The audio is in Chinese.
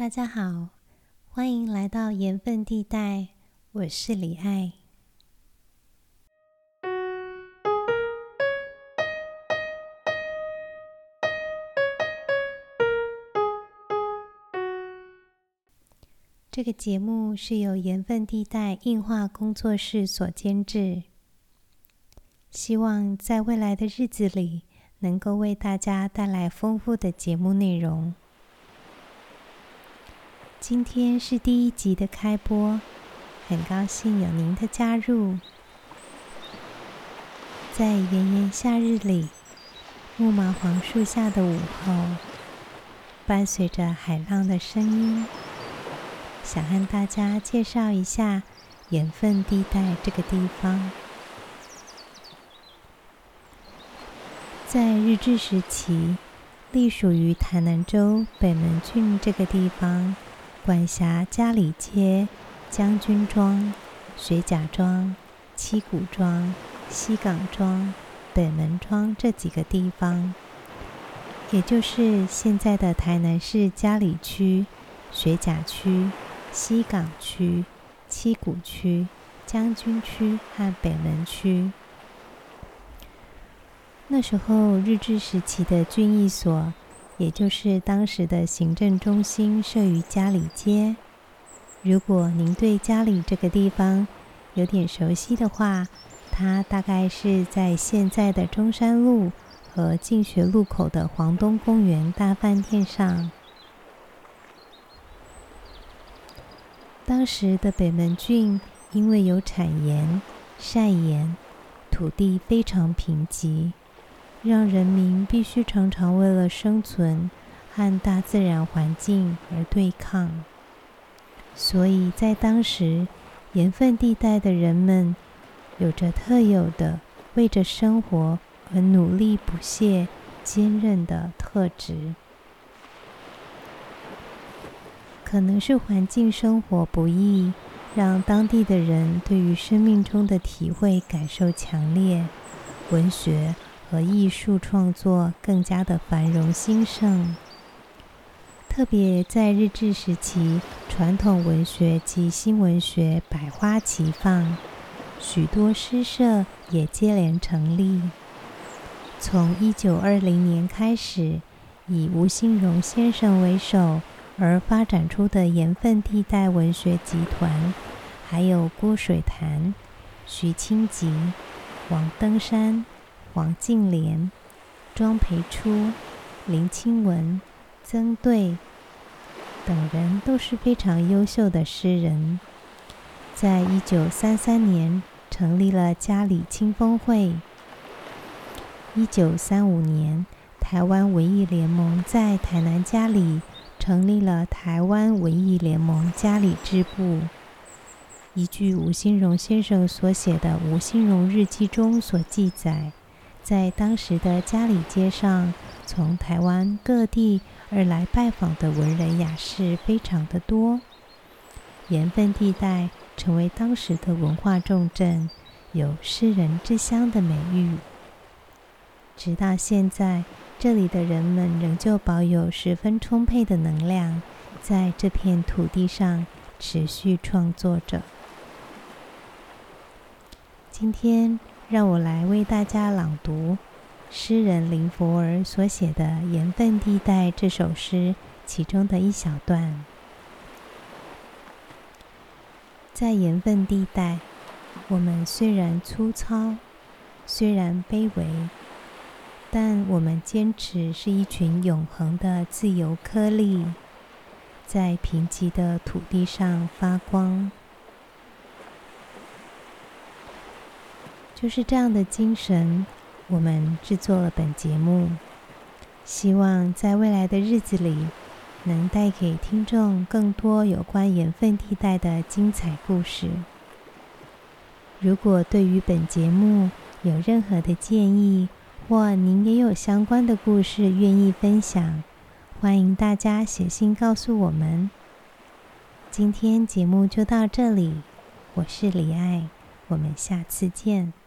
大家好，欢迎来到盐分地带，我是李爱。这个节目是由盐分地带映画工作室所监制，希望在未来的日子里，能够为大家带来丰富的节目内容。今天是第一集的开播，很高兴有您的加入。在炎炎夏日里，木麻黄树下的午后，伴随着海浪的声音，想和大家介绍一下盐分地带这个地方。在日治时期，隶属于台南州北门郡这个地方，管辖嘉里街、将军庄、学甲庄、七股庄、西港庄、北门庄这几个地方，也就是现在的台南市嘉里区、学甲区、西港区、七股区、将军区和北门区。那时候，日治时期的郡役所，也就是当时的行政中心，设于嘉里街。如果您对嘉里这个地方有点熟悉的话，它大概是在现在的中山路和进学路口的皇东公园大饭店上。当时的北门郡因为有产盐、晒盐，土地非常贫瘠。让人民必须常常为了生存和大自然环境而对抗，所以在当时，盐分地带的人们有着特有的为着生活而努力不懈、坚韧的特质。可能是环境生活不易，让当地的人对于生命中的体会感受强烈，文学。和艺术创作更加的繁荣兴盛，特别在日治时期，传统文学及新文学百花齐放，许多诗社也接连成立。从一九二零年开始，以吴兴荣先生为首而发展出的盐分地带文学集团，还有郭水潭、徐清吉、王登山。黄静莲、庄培初、林清文、曾对等人都是非常优秀的诗人。在一九三三年成立了佳里清风会。一九三五年，台湾文艺联盟在台南嘉里成立了台湾文艺联盟嘉里支部。依据吴新荣先生所写的《吴新荣日记》中所记载。在当时的佳里街上，从台湾各地而来拜访的文人雅士非常的多，盐分地带成为当时的文化重镇，有“诗人之乡”的美誉。直到现在，这里的人们仍旧保有十分充沛的能量，在这片土地上持续创作着。今天。让我来为大家朗读诗人林佛儿所写的《盐分地带》这首诗其中的一小段。在盐分地带，我们虽然粗糙，虽然卑微，但我们坚持是一群永恒的自由颗粒，在贫瘠的土地上发光。就是这样的精神，我们制作了本节目，希望在未来的日子里，能带给听众更多有关盐分地带的精彩故事。如果对于本节目有任何的建议，或您也有相关的故事愿意分享，欢迎大家写信告诉我们。今天节目就到这里，我是李爱，我们下次见。